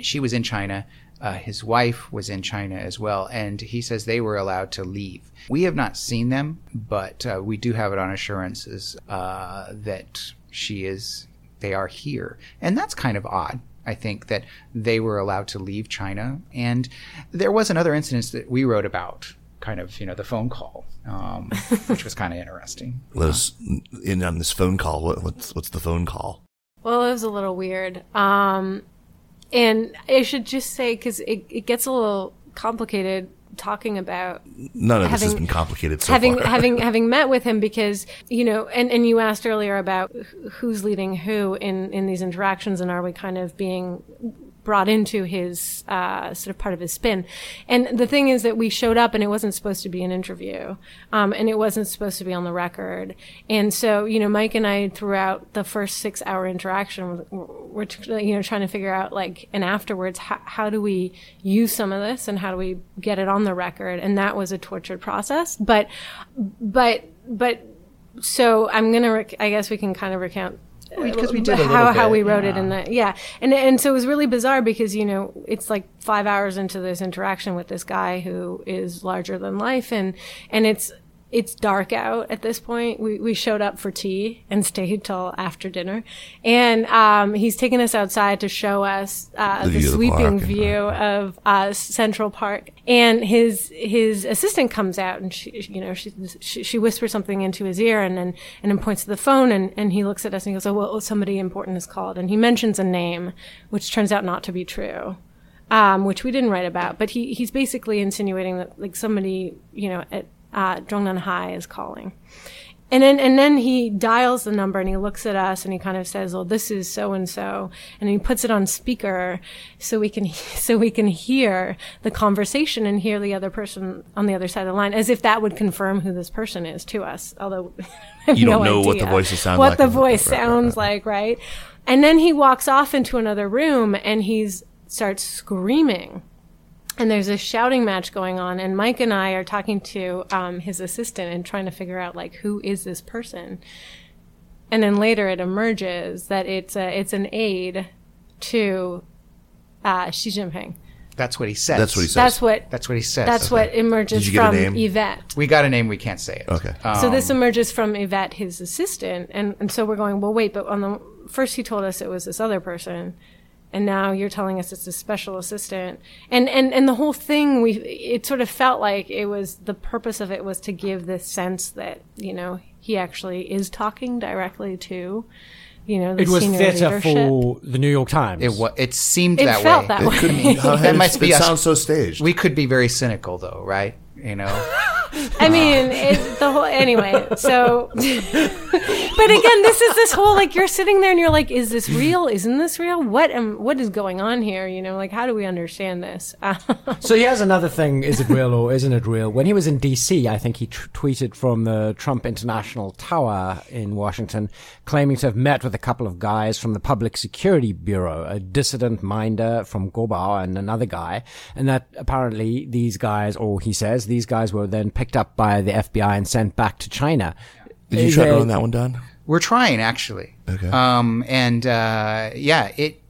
she was in China. Uh, his wife was in China as well, and he says they were allowed to leave. We have not seen them, but uh, we do have it on assurances uh, that she is. They are here, and that's kind of odd. I think that they were allowed to leave China, and there was another incident that we wrote about, kind of you know the phone call, um, which was kind of interesting. Let us in on this phone call. What, what's what's the phone call? Well, it was a little weird. Um, and I should just say, because it, it gets a little complicated talking about None of this has been complicated so having far. having having met with him because you know and and you asked earlier about who's leading who in in these interactions and are we kind of being brought into his uh, sort of part of his spin. And the thing is that we showed up and it wasn't supposed to be an interview um, and it wasn't supposed to be on the record. And so you know mike and i throughout the first six hour interaction we're, you know trying to figure out like and afterwards how, how do we use some of this and how do we get it on the record? And that was a tortured process. But but but so i'm gonna rec- i guess we can kind of recount because we did how how we wrote it yeah. in the yeah and and so it was really bizarre because you know it's like five hours into this interaction with this guy who is larger than life and and it's it's dark out at this point. We, we showed up for tea and stayed till after dinner. And, um, he's taken us outside to show us, uh, The the, view of the sweeping view of, uh, Central Park. And his, his assistant comes out and she, you know, she, she, she whispers something into his ear and then, and then points to the phone and, and he looks at us and he goes, Oh, well, somebody important is called. And he mentions a name, which turns out not to be true um, which we didn't write about, but he, he's basically insinuating that like somebody, you know, at uh, Zhongnanhai is calling. And then, and then he dials the number and he looks at us and he kind of says, "Well, this is so and so," and he puts it on speaker so we can so we can hear the conversation and hear the other person on the other side of the line, as if that would confirm who this person is to us. Although You don't no know what the idea voices sound what like. the Right, voice right, right, sounds like, right? And then he walks off into another room and he's starts screaming and there's a shouting match going on and mike and i are talking to um, his assistant and trying to figure out like who is this person and then later it emerges that it's a, it's an aide to uh, Xi Jinping. That's what he says. That's what he says. That's what That's what he says. that's what emerges Did you get a from? Yvette. we got a name. We can't say it. Okay. so this emerges from Yvette, his assistant, and and so we're going. Well, wait, but on the first he told us it was this other person, and now you're telling us it's a special assistant, and and and the whole thing we it sort of felt like it was the purpose of it was to give this sense that you know he actually is talking directly to, you know, the It was theatre for the New York Times. It wa- It seemed It that felt way. that It way. could be. That it, must be it us. sounds so staged. We could be very cynical, though, right? You know. I mean, the whole anyway. So, but again, this is this whole like you're sitting there and you're like, is this real? Isn't this real? What am what is going on here? You know, like how do we understand this? So here's another thing: is it real or isn't it real? When he was in D.C., I think he t- tweeted from the Trump International Tower in Washington, claiming to have met with a couple of guys from the Public Security Bureau, a dissident minder from Guobao and another guy, and that apparently these guys, or he says, these guys were then picked up by the FBI and sent back to China. Did you try to run that one down? We're trying actually. Okay. Um, and uh, yeah, it.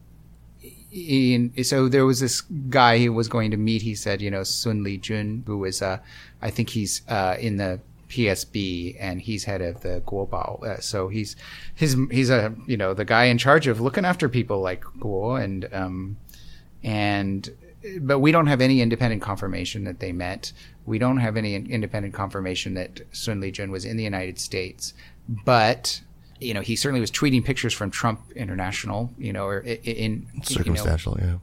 In, so there was this guy he was going to meet. He said, you know, Sun Li Jun, who is, uh, I think he's uh, in the PSB and he's head of the Guobao. Uh, so he's his he's a you know the guy in charge of looking after people like Guo and um, and but we don't have any independent confirmation that they met. We don't have any independent confirmation that Sun Li Jun was in the United States, but you know he certainly was tweeting pictures from Trump International. You know, or in you know, Circumstantial, yeah.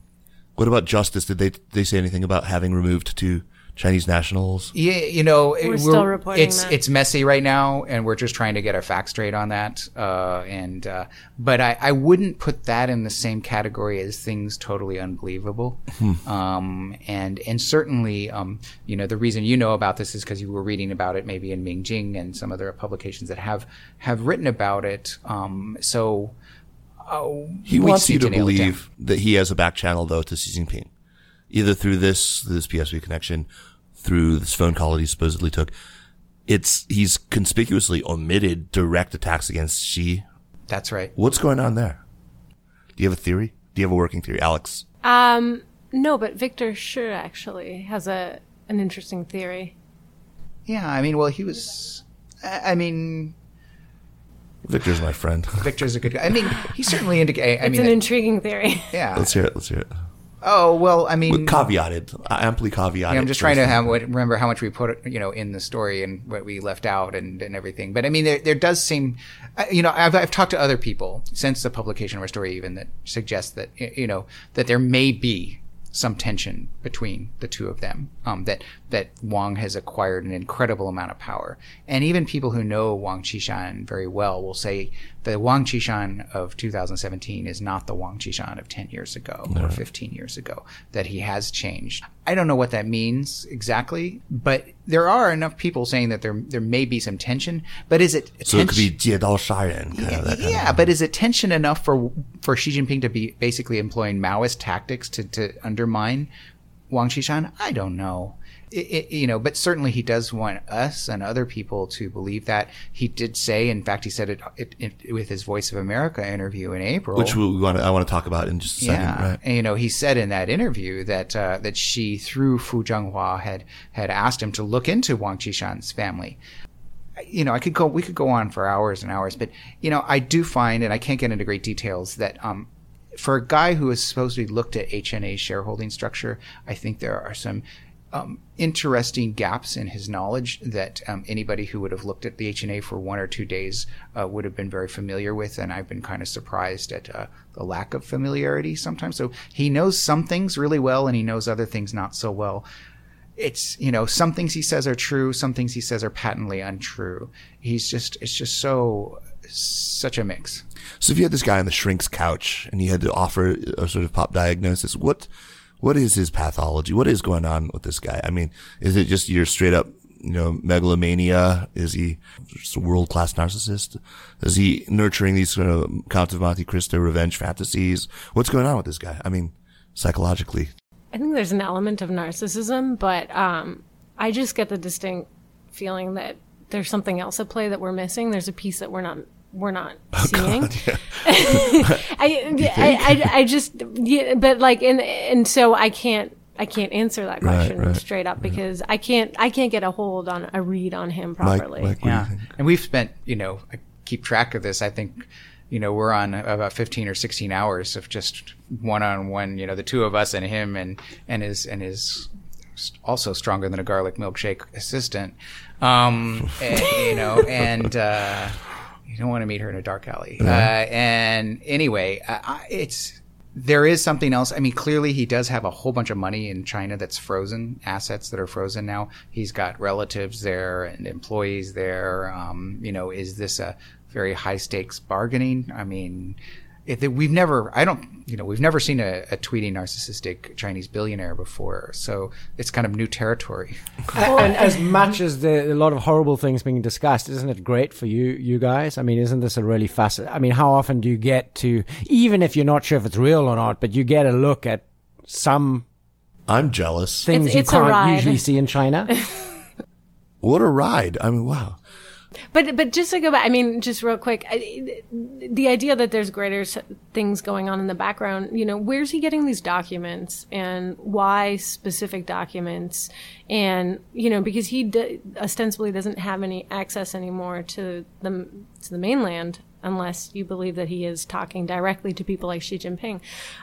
What about justice? Did they they say anything about having removed two Chinese nationals? Yeah, you know, We're still reporting it's that. it's messy right now, and we're just trying to get our facts straight on that. Uh, and uh, but I, I wouldn't put that in the same category as things totally unbelievable. Um, and and certainly, um, you know, the reason you know about this is because you were reading about it, maybe in Mingjing and some other publications that have have written about it. Um, so. Uh, He wants you need to nail it down. believe that he has a back channel though to Xi Jinping, either through this this PSB connection, through this phone call that he supposedly took. It's he's conspicuously omitted direct attacks against Xi. That's right. What's going on there? Do you have a theory? Do you have a working theory, Alex? um, no, but Victor Shih actually has a an interesting theory. Yeah, I mean, well, he was. I I mean, Victor's my friend. Victor's a good guy. I mean, he certainly indicated. I It's mean, an intriguing theory. yeah. Let's hear it. Let's hear it. Oh well, I mean, With caveated, uh, amply caveated. Yeah, I'm just trying to have, remember how much we put, you know, in the story and what we left out and, and everything. But I mean, there, there does seem, I- you know, I've, I've talked to other people since the publication of our story even that suggests that, you know, that there may be some tension between the two of them. Um, that that Wang has acquired an incredible amount of power, and even people who know Wang Qishan very well will say the Wang Qishan of 2017 is not the Wang Qishan of 10 years ago or 15 years ago. That he has changed. I don't know what that means exactly, but there are enough people saying that there there may be some tension. But is it So it could be tension- 借刀杀人, kind of that kind yeah, of. but is it tension enough for for Xi Jinping to be basically employing Maoist tactics to, to undermine Wang Qishan? I don't know. It, you know, but certainly he does want us and other people to believe that. He did say, in fact, he said it, it, it with his Voice of America interview in April, Which we want to, I want to talk about in just a second, yeah, right? and you know, he said in that interview that uh, that Xi, through Fu Zhenghua, had had asked him to look into Wang Qishan's family. You know, I could go, we could go on for hours and hours, but you know, I do find, and I can't get into great details, that um, for a guy who has supposedly looked at HNA's shareholding structure, I think there are some um, interesting gaps in his knowledge that um, anybody who would have looked at the HNA for one or two days uh, would have been very familiar with. And I've been kind of surprised at uh, the lack of familiarity sometimes. So he knows some things really well and he knows other things not so well. It's, you know, some things he says are true, some things he says are patently untrue. He's just, it's just so, such a mix. So if you had this guy on the shrink's couch and you had to offer a sort of pop diagnosis, what what is his pathology? What is going on with this guy? I mean, is it just your straight up, you know, megalomania? Is he just a world class narcissist? Is he nurturing these sort of Count of Monte Cristo revenge fantasies? What's going on with this guy? I mean, psychologically. I think there's an element of narcissism, but um, I just get the distinct feeling that there's something else at play that we're missing. There's a piece that we're not we're not seeing. I, I, I, I just, yeah, but like, and and so I can't. I can't answer that question right, straight up because I can't. I can't get a hold on a read on him properly. Mike, what do you Yeah. And we've spent, you know, I keep track of this. I think, you know, we're on about 15 or 16 hours of just one on one, you know, the two of us and him and, and his, and his also stronger than a garlic milkshake assistant. Um, and, you know, and, uh, you don't want to meet her in a dark alley. Uh, and anyway, I, it's, there is something else. I mean, clearly he does have a whole bunch of money in China that's frozen, assets that are frozen now. He's got relatives there and employees there. Um, you know, is this a very high stakes bargaining? I mean, it, we've never, I don't, you know, we've never seen a, a tweeting narcissistic Chinese billionaire before. So it's kind of new territory. and as much as the, a lot of horrible things being discussed, isn't it great for you, you guys? I mean, isn't this a really fascinating? I mean, how often do you get to, even if you're not sure if it's real or not, but you get a look at some I'm jealous. things It's- you it's a can't usually see in China? What a ride. I mean, wow. But but just to go back, I mean, just real quick, I, the idea that there's greater things going on in the background. You know, where's he getting these documents, and why specific documents? And you know, because he d- ostensibly doesn't have any access anymore to the to the mainland, unless you believe that he is talking directly to people like Xi Jinping.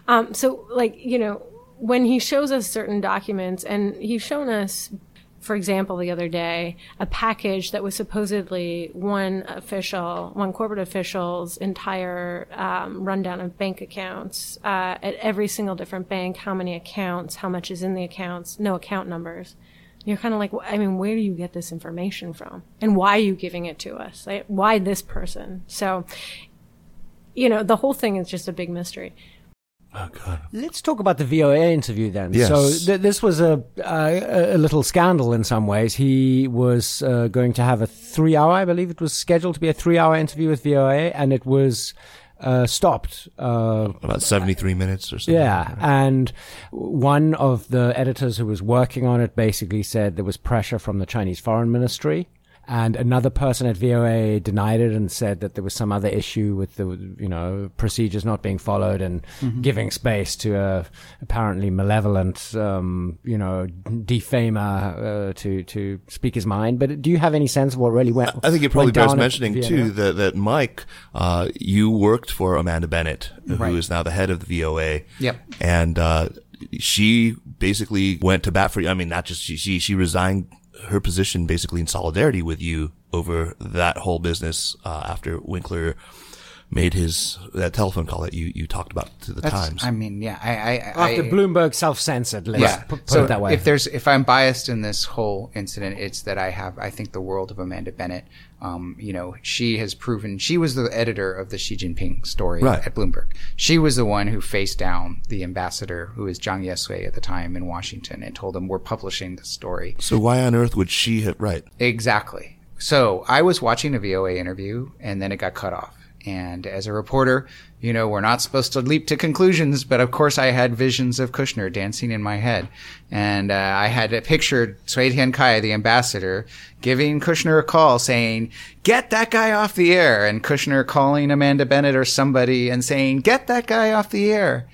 Um, so, like you know, when he shows us certain documents, and he's shown us for example, the other day, a package that was supposedly one official, one corporate official's entire um, rundown of bank accounts uh, at every single different bank, how many accounts, how much is in the accounts, no account numbers. You're kind of like, I mean, where do you get this information from? And why are you giving it to us? Like, why this person? So, you know, the whole thing is just a big mystery. Oh, God. Let's talk about the VOA interview then. Yes. So th- this was a, a a little scandal in some ways. He was uh, going to have a three hour, I believe it was scheduled to be a three hour interview with VOA, and it was uh, stopped. Uh, About 73 minutes or something. yeah, and one of the editors who was working on it basically said there was pressure from the Chinese Foreign Ministry. And another person at VOA denied it and said that there was some other issue with the, you know, procedures not being followed and giving space to a apparently malevolent, um, you know, defamer uh, to to speak his mind. But do you have any sense of what really went? I think it probably went bears mentioning too that that Mike, uh, you worked for Amanda Bennett, who Right. is now the head of the VOA. Yep. And uh, she basically went to bat for you. I mean, not just she, she she resigned her position basically in solidarity with you over that whole business uh, after Winkler made his that telephone call that you you talked about to the That's- Times. I mean, yeah, I, I, I After Bloomberg self-censored, let's yeah. put, put so it that way. if there's if I'm biased in this whole incident, it's that I have I think the world of Amanda Bennett. Um, you know, she has proven she was the editor of the Xi Jinping story Right. at Bloomberg. She was the one who faced down the ambassador, who was Zhang Yesui at the time in Washington, and told him we're publishing the story. so why on earth would she have right? Exactly. So I was watching a VOA interview and then it got cut off. And as a reporter, you know, we're not supposed to leap to conclusions, but of course I had visions of Kushner dancing in my head. And uh, I had pictured Cui Tiankai, the ambassador, giving Kushner a call saying, get that guy off the air. And Kushner calling Amanda Bennett or somebody and saying, get that guy off the air.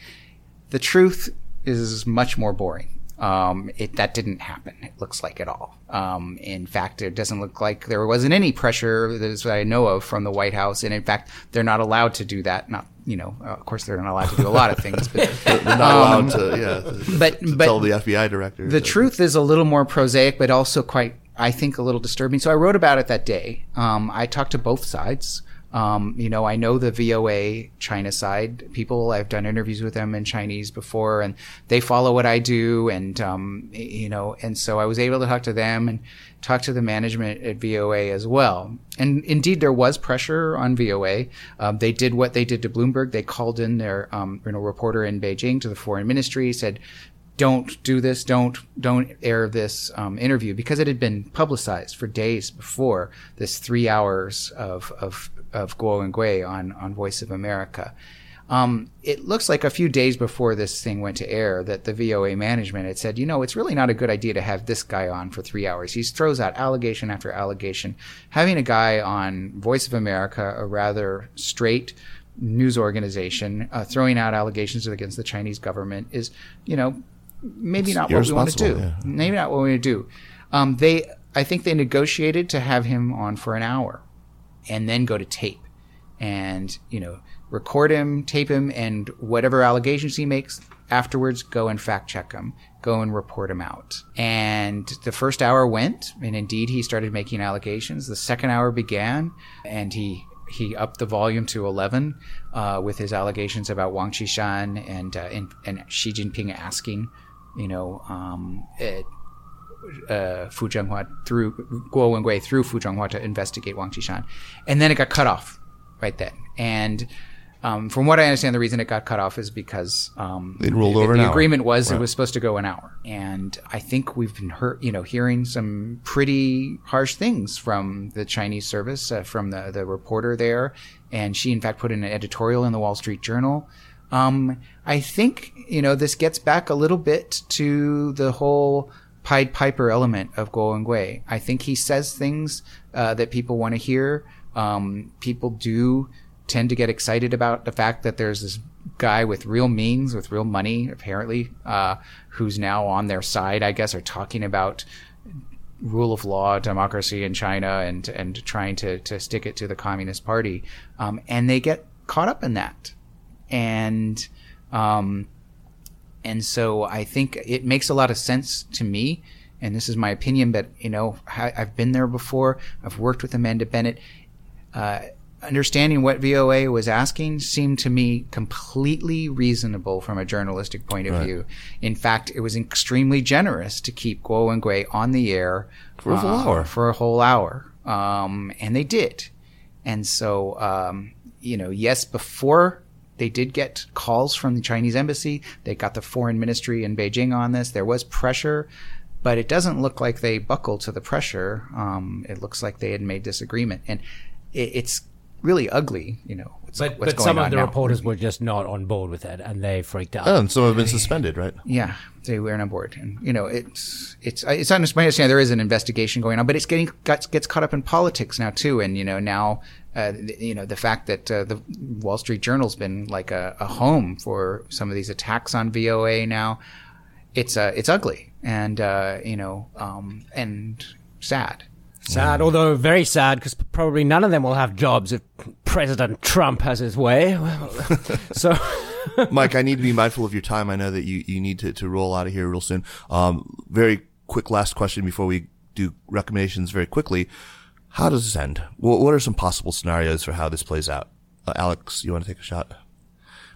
The truth is much more boring. Um, it, that didn't happen. It looks like at all. Um, in fact, it doesn't look like there wasn't any pressure that, is that I know of from the White House. And in fact, they're not allowed to do that. Not, you know, uh, of course, they're not allowed to do a lot of things, but They're not allowed to, yeah, but to but tell the FBI director. the that- truth is a little more prosaic, but also quite, I think, a little disturbing. So I wrote about it that day. Um, I talked to both sides. Um, you know, I know the VOA China side people. I've done interviews with them in Chinese before, and they follow what I do. And um, you know, and so I was able to talk to them and talk to the management at VOA as well. And indeed, there was pressure on VOA. Um, they did what they did to Bloomberg. They called in their um, you know reporter in Beijing to the foreign ministry, said don't do this, don't don't air this um, interview because it had been publicized for days before this three hours of of of Guo Wengui on on Voice of America. Um, it looks like a few days before this thing went to air that the VOA management had said, you know, it's really not a good idea to have this guy on for three hours. He throws out allegation after allegation. Having a guy on Voice of America, a rather straight news organization, uh, throwing out allegations against the Chinese government is, you know, maybe not what we want to do. yeah. Maybe not what we want to do. Um, they, I think they negotiated to have him on for an hour and then go to tape and, you know, record him, tape him, and whatever allegations he makes afterwards, go and fact check him, go and report him out. And the first hour went, and indeed he started making allegations. The second hour began, and he he upped the volume to 11 uh, with his allegations about Wang Qishan and, uh, and and Xi Jinping asking, you know, um, eh, uh, Fu Zhenghua through Guo Wengui through Fu Zhenghua to investigate Wang Qishan, and then it got cut off right then. And um, from what I understand, the reason it got cut off is because um, It rolled the, over the agreement was it was supposed to go an hour, and I think we've been heard, you know, hearing some pretty harsh things from the Chinese service, uh, from the the reporter there, and she in fact put in an editorial in the Wall Street Journal. Um, I think you know this gets back a little bit to the whole Pied Piper element of Guo Gui. I think he says things uh, that people want to hear. Um, people do tend to get excited about the fact that there's this guy with real means, with real money, apparently, uh, who's now on their side, I guess, are talking about rule of law, democracy in China, and and trying to to stick it to the Communist Party, um, and they get caught up in that, and um, and so I think it makes a lot of sense to me. And this is my opinion, but you know, I've been there before. I've worked with Amanda Bennett. Uh, understanding what VOA was asking seemed to me completely reasonable from a journalistic point of view. In fact, it was extremely generous to keep Guo Wengui on the air For a whole hour. For a whole hour, um, and they did. And so, um, you know, yes, before they did get calls from the Chinese embassy, they got the foreign ministry in Beijing on this. There was pressure, but it doesn't look like they buckled to the pressure. Um, it looks like they had made this agreement, and it, it's really ugly. You know, what's, But, what's but going some on of the now. reporters were just not on board with it, and they freaked out. Oh, and some have been suspended, right? Yeah, they weren't on board, and you know it's it's it's under- my understanding there is an investigation going on, but it's getting got, gets caught up in politics now too, and you know now. Uh, you know the fact that uh, the Wall Street Journal's been like a, a home for some of these attacks on VOA now. It's uh, it's ugly and uh, you know um, and sad. Sad, although very sad, because probably none of them will have jobs if President Trump has his way. so, Mike, I need to be mindful of your time. I know that you, you need to, to roll out of here real soon. Um, very quick last question before we do recommendations very quickly. How does this end? What, what are some possible scenarios for how this plays out? Uh, Alex, you want to take a shot?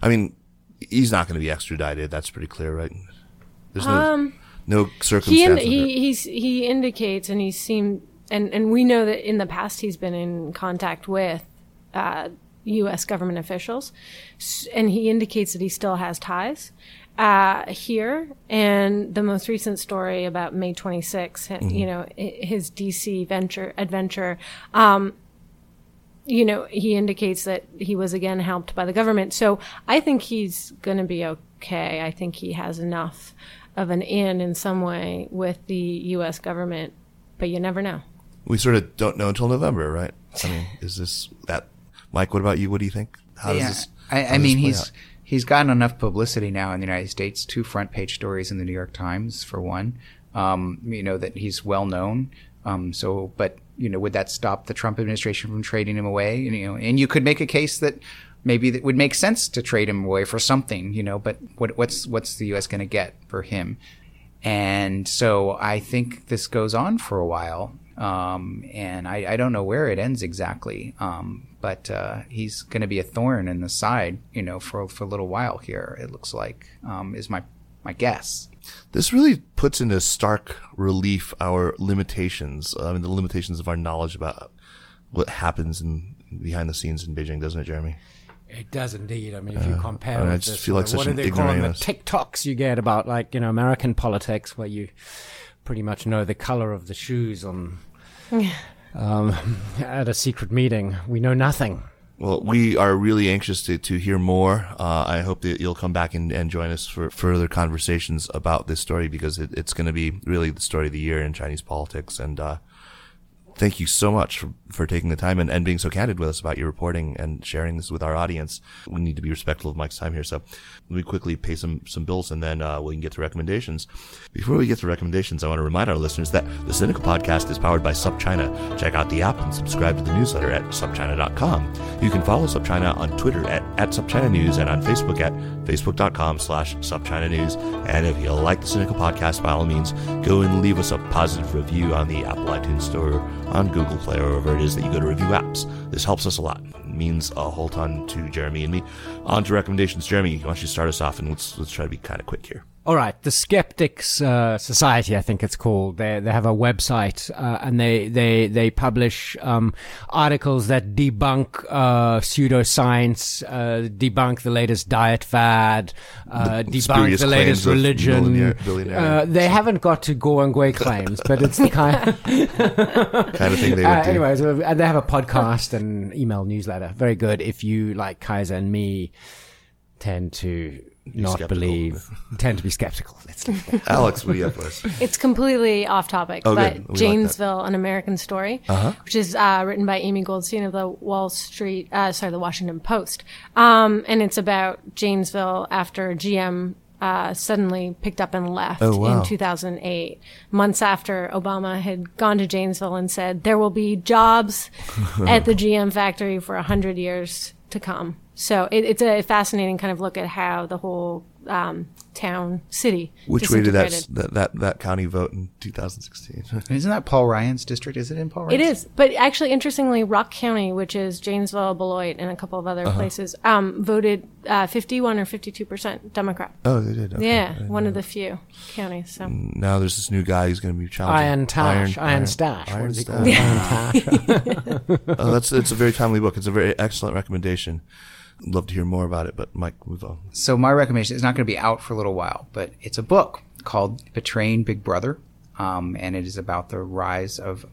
I mean, he's not going to be extradited. That's pretty clear, right? There's no, no he, in, he he indicates and he seemed and and we know that in the past he's been in contact with uh, U.S. government officials, and he indicates that he still has ties uh, here. And the most recent story about May 26, you know, his DC venture adventure. Um, you know, he indicates that he was again helped by the government. So I think he's going to be okay. I think he has enough of an in in some way with the U.S. government, but you never know. We sort of don't know until November, right? I mean, is this that? Mike, what about you? What do you think? How yeah, does this? I, I does mean, this play he's out? He's gotten enough publicity now in the United States. Two front page stories in the New York Times, for one. Um, you know that he's well known. Um, so, but you know, would that stop the Trump administration from trading him away? And, you know, and you could make a case that maybe it would make sense to trade him away for something. You know, but what, what's what's the U.S. going to get for him? And so I think this goes on for a while. Um, and I, I don't know where it ends exactly. Um, but uh, he's going to be a thorn in the side, you know, for for a little while here. It looks like um, is my my guess. This really puts into stark relief our limitations. I mean, the limitations of our knowledge about what happens in behind the scenes in Beijing, doesn't it, Jeremy? It does indeed. I mean, if you compare, I mean, I just this, feel like uh, such what an do they call them? The. tick-tocks you get about like you know American politics, where you pretty much know the color of the shoes on um, at a secret meeting. We know nothing. Well, we are really anxious to, to hear more. Uh, I hope that you'll come back and, and join us for further conversations about this story because it, it's going to be really the story of the year in Chinese politics. And uh, thank you so much for, for taking the time and, and being so candid with us about your reporting and sharing this with our audience. We need to be respectful of Mike's time here. So let me quickly pay some, some bills and then uh, we can get to recommendations. Before we get to recommendations, I want to remind our listeners that the Sinica Podcast is powered by SupChina. Check out the app and subscribe to the newsletter at supchina.com. You can follow SupChina on Twitter at, at SupChina News and on Facebook at facebook.com slash SupChina News. And if you like the Sinica Podcast, by all means, go and leave us a positive review on the Apple iTunes Store, on Google Play, or it is that you go to review apps. This helps us a lot. It means a whole ton to Jeremy and me. On to recommendations. Jeremy, why don't you start us off and let's, let's try to be kind of quick here. All right, the Skeptics uh, Society, I think it's called. They they have a website uh, and they they they publish um, articles that debunk uh, pseudoscience, uh, debunk the latest diet fad, uh, debunk the latest religion. millionaire- billionaire. Uh, they haven't got to Guangui claims, but it's the kind. Kind of thing they would do. anyways, and they have a podcast and email newsletter. Very good. If you like Kaiser and me, tend to not skeptical. believe, tend to be skeptical. Let's leave it. Alex, what do you have for us? It's completely off topic, Oh, but good. We like. Janesville, an American story, which is uh, written by Amy Goldstein of the Wall Street, uh, sorry, the Washington Post, um, and it's about Janesville after GM. Uh, suddenly picked up and left Oh, wow. in 2008, months after Obama had gone to Janesville and said there will be jobs at the GM factory for a hundred years to come. So it, it's a fascinating kind of look at how the whole um, town, city, Which way did that, that that that county vote in 2016? Isn't that Paul Ryan's district? Is it in Paul It Ryan's? is, but actually, interestingly, Rock County, which is Janesville, Beloit, and a couple of other places, um, voted uh, fifty-one or fifty-two percent Democrat. oh, they did. Okay. yeah, one of the few counties. So Now there's this new guy who's going to be challenging Iron Tash, Iron, Stache. Iron what is it Stache. Iron Tash. Oh, that's it's a very timely book. It's a very excellent recommendation. I'd love to hear more about it, but Mike, move on. So my recommendation is not going to be out for a little while, but it's a book called Betraying Big Brother, um, and it is about the rise of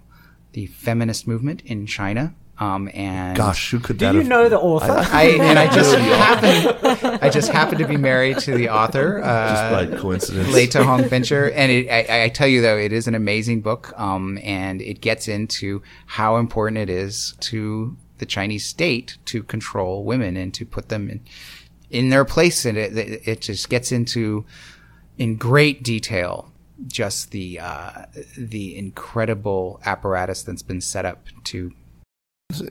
the feminist movement in China. Um, and Gosh, who could Do that you have? know the author? I and I just happened, I just happen to be married to the author. Uh, Just by coincidence. Leta Hong Fincher, and it, I, I tell you though, it is an amazing book, um, and it gets into how important it is to the Chinese state to control women and to put them in in their place, and it it, just gets into in great detail just the uh, the incredible apparatus that's been set up to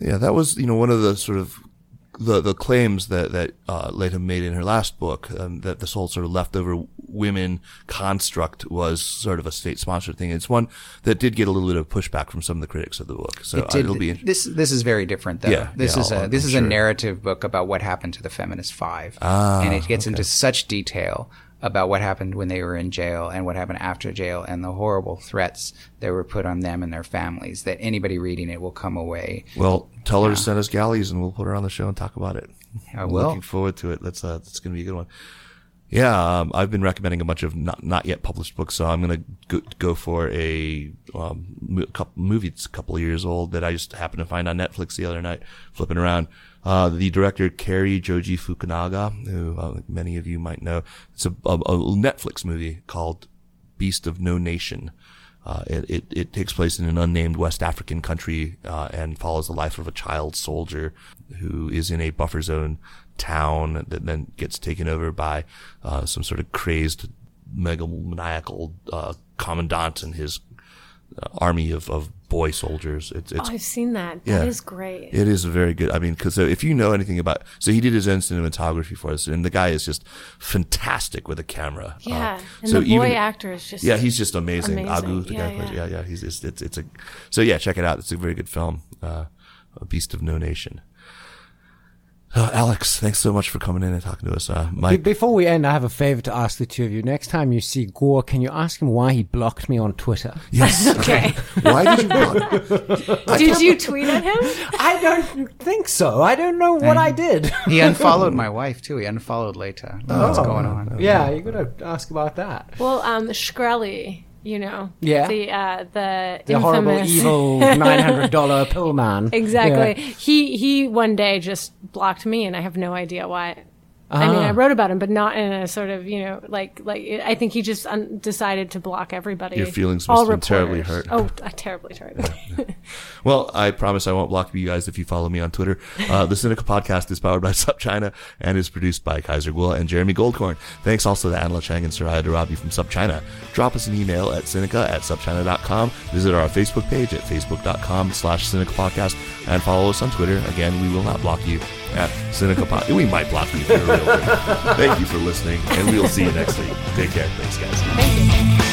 Yeah, that was you know one of the sort of the the claims that that uh, Leta made in her last book um, that this whole sort of leftover women construct was sort of a state sponsored thing. It's one that did get a little bit of pushback from some of the critics of the book. So It did- it'll be this. This is very different, though. Yeah, this yeah, is I'll- a this I'm is sure. a narrative book about what happened to the Feminist Five, Ah, and it gets into such detail about what happened when they were in jail and what happened after jail and the horrible threats that were put on them and their families. That anybody reading it will come away. well. Tell her to send us galleys, and we'll put her on the show and talk about it. I I'm will. Looking forward to it. That's uh, that's going to be a good one. Yeah, um, I've been recommending a bunch of not not yet published books, so I'm gonna go, go for a um, mo- couple movie that's a couple of years old that I just happened to find on Netflix the other night, flipping around. Uh, the director Cary Joji Fukunaga, who uh, many of you might know, it's a, a, a Netflix movie called Beast of No Nation. Uh, it, it, it takes place in an unnamed West African country uh, and follows the life of a child soldier who is in a buffer zone town that then gets taken over by uh, some sort of crazed megalomaniacal uh, commandant and his army of, of boy soldiers. It's, it's Oh, I've seen that. Yeah. That is great. it is a very good. I mean, because so if you know anything about, so he did his own cinematography for us, and the guy is just fantastic with a camera. yeah. Uh, and so the boy even- actor is just yeah, he's just amazing. Amazing. Agu, the Yeah, guy, who plays- yeah. yeah, yeah, he's it's, it's it's a so yeah, check it out. It's a very good film. Uh, a Beast of No Nation. Uh, Alex, thanks so much for coming in and talking to us. Uh, Mike, Before we end, I have a favor to ask the two of you. Next time you see Guo, can you ask him why he blocked me on Twitter? yes. Okay. Why did you block? Did you tweet at him? I don't think so. I don't know what I did. He unfollowed my wife too. He unfollowed Leta. What's going on? yeah, you're gonna ask about that. Well, um, Shkreli, you know. Yeah. The uh, the, The horrible, evil nine hundred dollar pill man. Exactly. He he one day just blocked me, and I have no idea why. I mean, Ah. I wrote about him, but not in a sort of you know like like I think he just un- decided to block everybody. Your feelings all must have been terribly hurt. Oh, uh, terribly, terribly. Well, I promise I won't block you guys if you follow me on Twitter. Uh, the Sinica Podcast is powered by SupChina and is produced by Kaiser Kuo and Jeremy Goldkorn. Thanks also to Anla Cheng and Soraya Darabi from SupChina. Drop us an email at Sinica at SupChina.com. Visit our Facebook page at Facebook.com slash Sinica Podcast and follow us on Twitter. Again, we will not block you at Sinica Podcast. We might block you. Thank you for listening and we'll see you next week. Take care. Thanks, guys. Thank you.